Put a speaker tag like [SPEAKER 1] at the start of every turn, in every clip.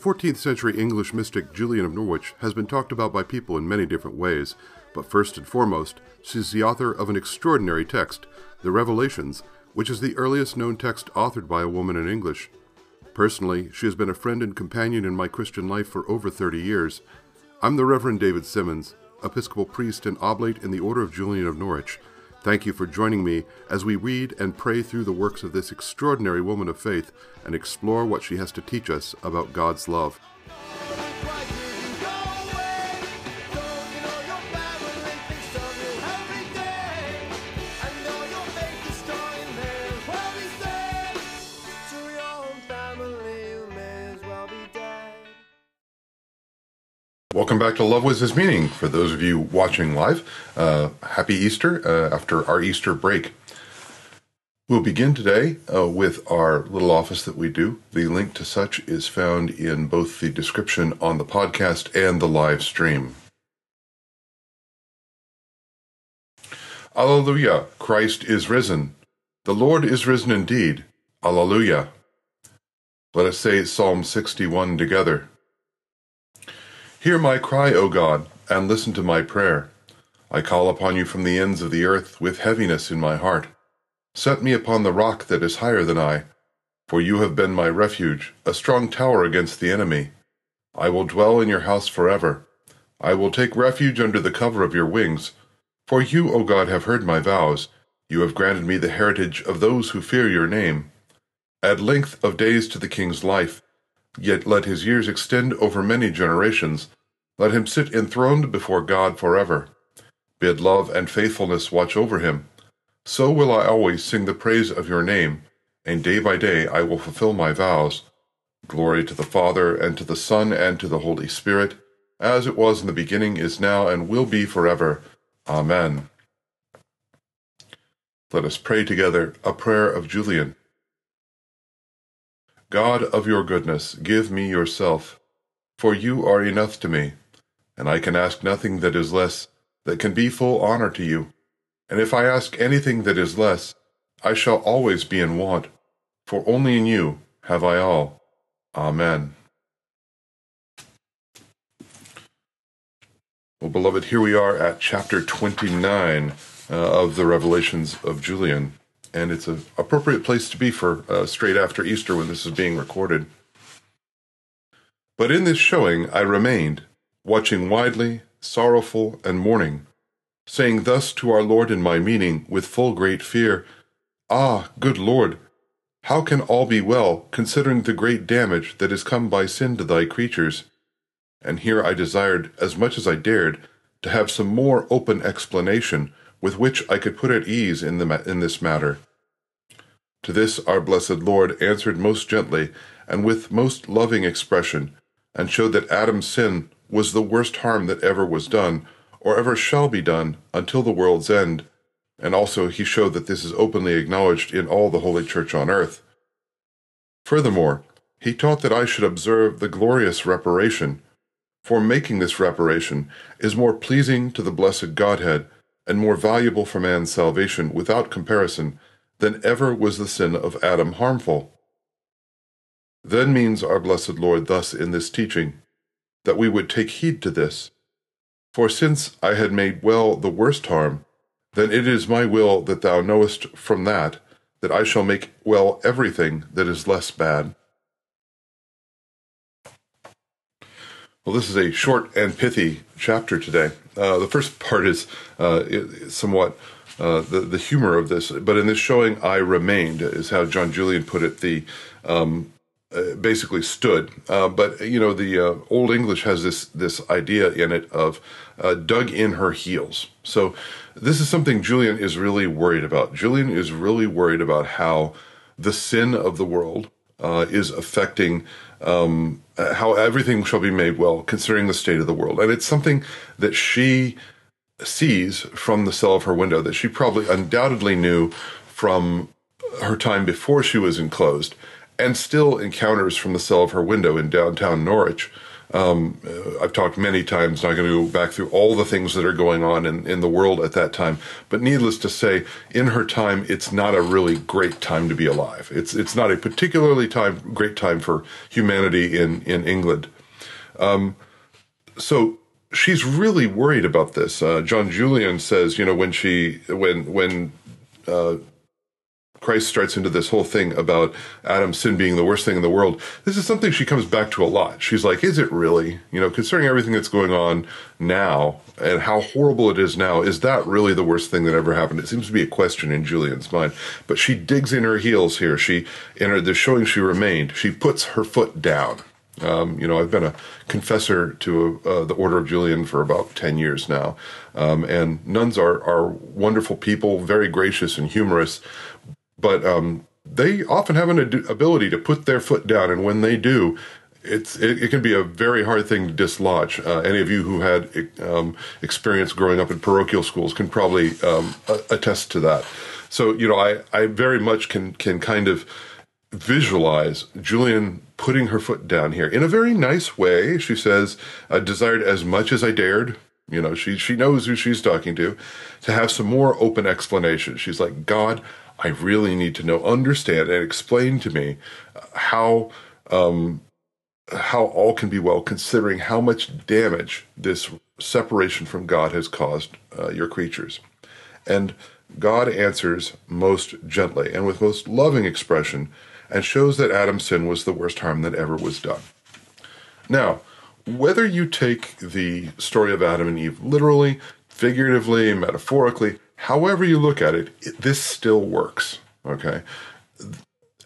[SPEAKER 1] 14th century English mystic Julian of Norwich has been talked about by people in many different ways, but first and foremost, she's the author of an extraordinary text, the Revelations, which is the earliest known text authored by a woman in English. Personally, she has been a friend and companion in my Christian life for over 30 years. I'm the Reverend David Simmons, Episcopal priest and oblate in the Order of Julian of Norwich. Thank you for joining me as we read and pray through the works of this extraordinary woman of faith and explore what she has to teach us about God's love. Welcome back to Love Was His Meaning. For those of you watching live, uh, happy Easter uh, after our Easter break. We'll begin today uh, with our little office that we do. The link to such is found in both the description on the podcast and the live stream. Alleluia, Christ is risen. The Lord is risen indeed. Alleluia. Let us say Psalm 61 together. Hear my cry, O God, and listen to my prayer. I call upon you from the ends of the earth with heaviness in my heart. Set me upon the rock that is higher than I, for you have been my refuge, a strong tower against the enemy. I will dwell in your house forever. I will take refuge under the cover of your wings. For you, O God, have heard my vows. You have granted me the heritage of those who fear your name. Add length of days to the king's life Yet let his years extend over many generations. Let him sit enthroned before God forever. Bid love and faithfulness watch over him. So will I always sing the praise of your name, and day by day I will fulfill my vows. Glory to the Father, and to the Son, and to the Holy Spirit, as it was in the beginning, is now, and will be forever. Amen. Let us pray together a prayer of Julian. God of your goodness, give me yourself, for you are enough to me, and I can ask nothing that is less, that can be full honor to you. And if I ask anything that is less, I shall always be in want, for only in you have I all. Amen. Well, beloved, here we are at chapter 29 uh, of the Revelations of Julian and it's an appropriate place to be for uh, straight after Easter when this is being recorded. But in this showing I remained, watching widely, sorrowful, and mourning, saying thus to our Lord in my meaning, with full great fear, Ah, good Lord, how can all be well, considering the great damage that is come by sin to thy creatures? And here I desired, as much as I dared, to have some more open explanation with which I could put at ease in, the, in this matter. To this our blessed Lord answered most gently and with most loving expression, and showed that Adam's sin was the worst harm that ever was done, or ever shall be done, until the world's end. And also he showed that this is openly acknowledged in all the Holy Church on earth. Furthermore, he taught that I should observe the glorious reparation, for making this reparation is more pleasing to the blessed Godhead and more valuable for man's salvation without comparison than ever was the sin of Adam harmful. Then means our blessed Lord thus in this teaching, that we would take heed to this. For since I had made well the worst harm, then it is my will that thou knowest from that, that I shall make well everything that is less bad. Well, this is a short and pithy chapter today. Uh, the first part is uh, somewhat uh, the the humor of this, but in this showing, I remained is how John Julian put it. The um, uh, basically stood, uh, but you know the uh, Old English has this this idea in it of dug in her heels. So this is something Julian is really worried about. Julian is really worried about how the sin of the world is affecting um, Uh, how everything shall be made well, considering the state of the world. And it's something that she sees from the cell of her window that she probably undoubtedly knew from her time before she was enclosed and still encounters from the cell of her window in downtown Norwich Um, uh, I've talked many times, not going to go back through all the things that are going on in, in the world at that time. But needless to say, in her time, it's not a really great time to be alive. It's, it's not a particularly time, great time for humanity in, in England. Um, so she's really worried about this. Uh, John Julian says, you know, when she, when, when, uh, Christ starts into this whole thing about Adam's sin being the worst thing in the world. This is something she comes back to a lot. She's like, is it really? You know, considering everything that's going on now and how horrible it is now, is that really the worst thing that ever happened? It seems to be a question in Julian's mind. But she digs in her heels here. She, in her, the showing she remained, she puts her foot down. Um, you know, I've been a confessor to uh, the Order of Julian for about 10 years now. Um, and nuns are, are wonderful people, very gracious and humorous but um, they often have an ad- ability to put their foot down, and when they do, it's it, it can be a very hard thing to dislodge. Uh, any of you who had um, experience growing up in parochial schools can probably um, attest to that. So you know, I I very much can can kind of visualize Julian putting her foot down here in a very nice way. She says, "I desired as much as I dared." You know, she she knows who she's talking to, to have some more open explanation. She's like, God, I really need to know, understand, and explain to me how um, how all can be well, considering how much damage this separation from God has caused uh, your creatures. And God answers most gently and with most loving expression, and shows that Adam's sin was the worst harm that ever was done. Now, whether you take the story of Adam and Eve literally, figuratively, metaphorically, however you look at it, it this still works. Okay.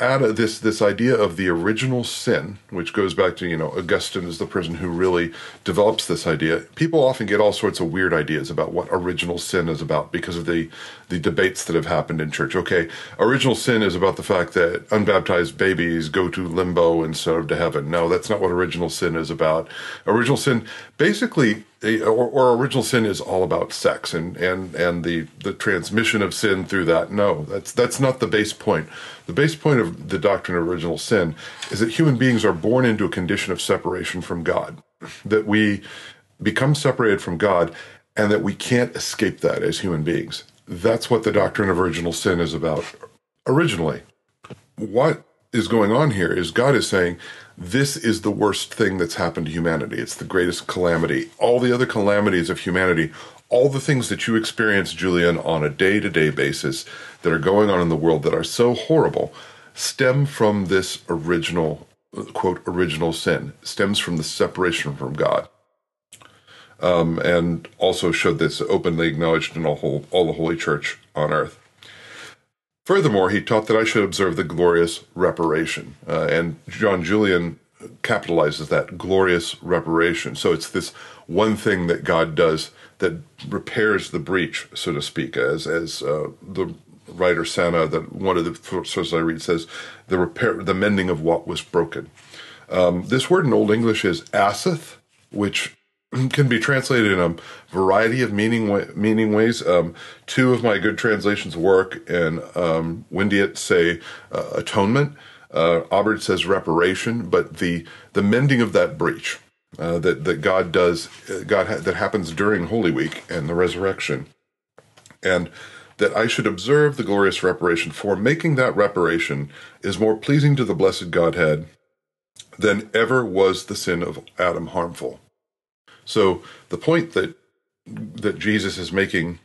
[SPEAKER 1] Add this this idea of the original sin, which goes back to you know Augustine is the person who really develops this idea. People often get all sorts of weird ideas about what original sin is about because of the the debates that have happened in church. Okay, original sin is about the fact that unbaptized babies go to limbo instead of to heaven. No, that's not what original sin is about. Original sin basically or, or, original sin is all about sex and, and, and the, the transmission of sin through that. No, that's, that's not the base point. The base point of the doctrine of original sin is that human beings are born into a condition of separation from God, that we become separated from God, and that we can't escape that as human beings. That's what the doctrine of original sin is about originally. What is going on here is God is saying, this is the worst thing that's happened to humanity. It's the greatest calamity. All the other calamities of humanity, all the things that you experience, Julian, on a day to day basis that are going on in the world that are so horrible, stem from this original, quote, original sin, stems from the separation from God. Um, and also showed this openly acknowledged in all, whole, all the Holy Church on earth. Furthermore, he taught that I should observe the glorious reparation. Uh, and John Julian capitalizes that glorious reparation. So it's this one thing that God does that repairs the breach, so to speak, as as uh, the writer Sana, that one of the sources I read says, the repair, the mending of what was broken. Um, this word in Old English is aseth, which can be translated in a variety of meaning meaning ways. Um, two of my good translations work, and um, Windeatt say uh, atonement. Uh, says reparation, but the the mending of that breach uh, that that God does, uh, God ha- that happens during Holy Week and the resurrection, and that I should observe the glorious reparation. For making that reparation is more pleasing to the blessed Godhead than ever was the sin of Adam harmful. So the point that that Jesus is making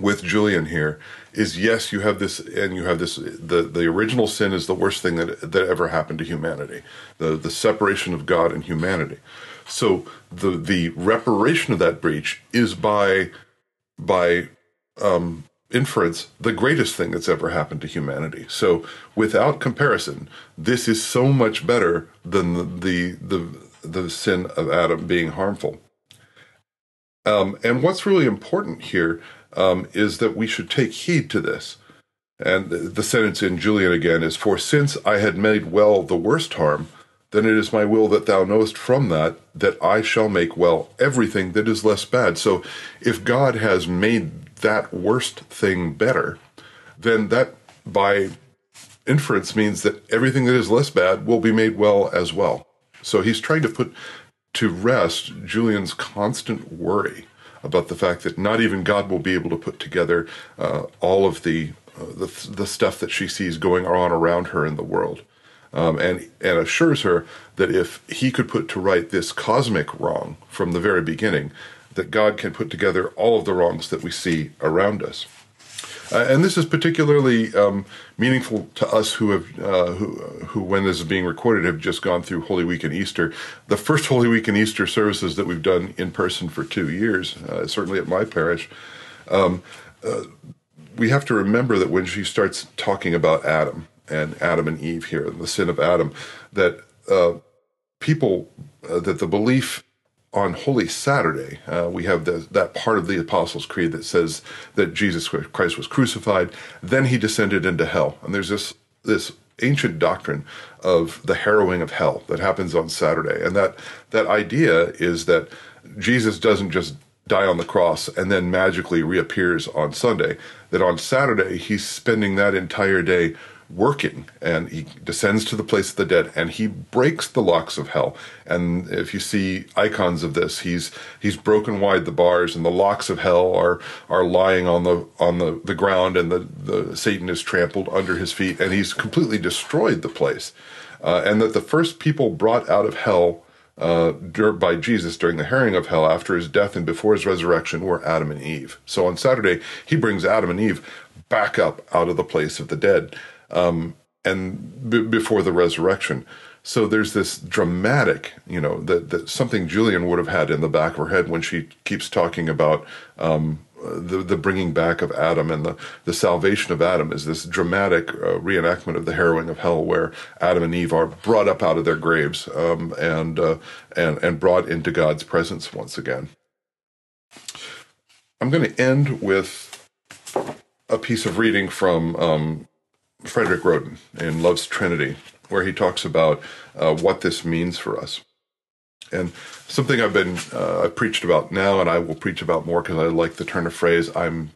[SPEAKER 1] with Julian here is yes, you have this, and you have this. The the original sin is the worst thing that that ever happened to humanity. The the separation of God and humanity. So the the reparation of that breach is by by um, inference the greatest thing that's ever happened to humanity. So without comparison, this is so much better than the the, the the sin of Adam being harmful. Um, and what's really important here um, is that we should take heed to this. And the sentence in Julian again is For since I had made well the worst harm, then it is my will that thou knowest from that, that I shall make well everything that is less bad. So if God has made that worst thing better, then that by inference means that everything that is less bad will be made well as well. So he's trying to put to rest Julian's constant worry about the fact that not even God will be able to put together uh, all of the, uh, the the stuff that she sees going on around her in the world, um, and and assures her that if he could put to right this cosmic wrong from the very beginning, that God can put together all of the wrongs that we see around us. Uh, and this is particularly um, meaningful to us who have, uh, who, who, when this is being recorded, have just gone through Holy Week and Easter. The first Holy Week and Easter services that we've done in person for two years, uh, certainly at my parish, um, uh, we have to remember that when she starts talking about Adam and Adam and Eve here, and the sin of Adam, that uh, people, uh, that the belief on Holy Saturday, uh, we have the, that part of the Apostles' Creed that says that Jesus Christ was crucified, then he descended into hell. And there's this this ancient doctrine of the harrowing of hell that happens on Saturday, and that that idea is that Jesus doesn't just die on the cross and then magically reappears on Sunday. That on Saturday he's spending that entire day working and he descends to the place of the dead and he breaks the locks of hell. And if you see icons of this he's he's broken wide the bars and the locks of hell are are lying on the on the, the ground and the, the satan is trampled under his feet and he's completely destroyed the place. Uh, and that the first people brought out of hell uh, by Jesus during the harrowing of hell after his death and before his resurrection were Adam and Eve. So on Saturday, he brings Adam and Eve back up out of the place of the dead um, and b- before the resurrection. So there's this dramatic, you know, that, that something Julian would have had in the back of her head when she keeps talking about um, the the bringing back of Adam and the the salvation of Adam is this dramatic uh, reenactment of the harrowing of hell, where Adam and Eve are brought up out of their graves um, and uh, and and brought into God's presence once again. I'm going to end with a piece of reading from um, Frederick Roden in Love's Trinity, where he talks about uh, what this means for us. And something I've been uh, I've preached about now, and I will preach about more because I like the turn of phrase. I'm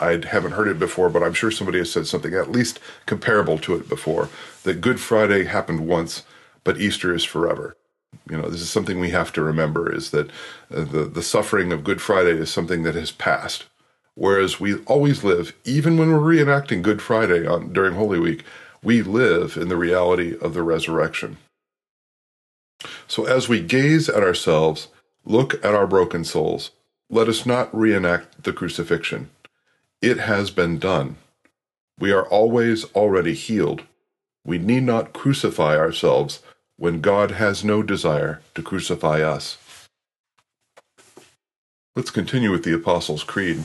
[SPEAKER 1] I haven't heard it before, but I'm sure somebody has said something at least comparable to it before. That Good Friday happened once, but Easter is forever. You know, this is something we have to remember: is that uh, the the suffering of Good Friday is something that has passed Whereas we always live, even when we're reenacting Good Friday on, during Holy Week, we live in the reality of the resurrection. So as we gaze at ourselves, look at our broken souls, let us not reenact the crucifixion. It has been done. We are always already healed. We need not crucify ourselves when God has no desire to crucify us. Let's continue with the Apostles' Creed.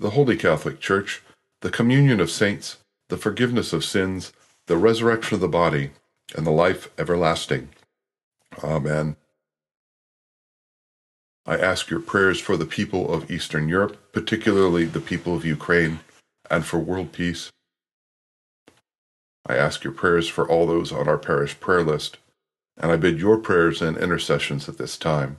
[SPEAKER 1] the Holy Catholic Church, the communion of saints, the forgiveness of sins, the resurrection of the body, and the life everlasting. Amen. I ask your prayers for the people of Eastern Europe, particularly the people of Ukraine, and for world peace. I ask your prayers for all those on our parish prayer list, and I bid your prayers and intercessions at this time.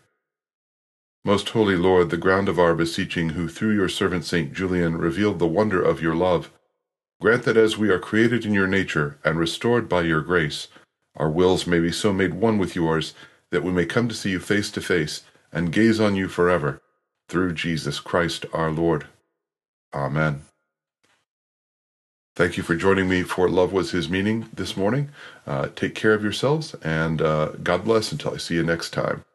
[SPEAKER 1] Most holy Lord, the ground of our beseeching, who through your servant St. Julian revealed the wonder of your love, grant that as we are created in your nature and restored by your grace, our wills may be so made one with yours that we may come to see you face to face and gaze on you forever, through Jesus Christ our Lord. Amen. Thank you for joining me for Love Was His Meaning this morning. Uh, take care of yourselves, and uh, God bless until I see you next time.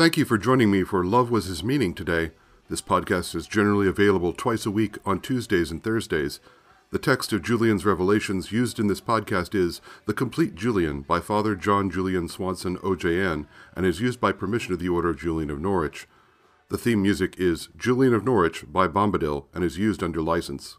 [SPEAKER 1] Thank you for joining me for Love Was His Meaning today. This podcast is generally available twice a week on Tuesdays and Thursdays. The text of Julian's Revelations used in this podcast is The Complete Julian by Father John Julian Swanson, OJN, and is used by permission of the Order of Julian of Norwich. The theme music is Julian of Norwich by Bombadil and is used under license.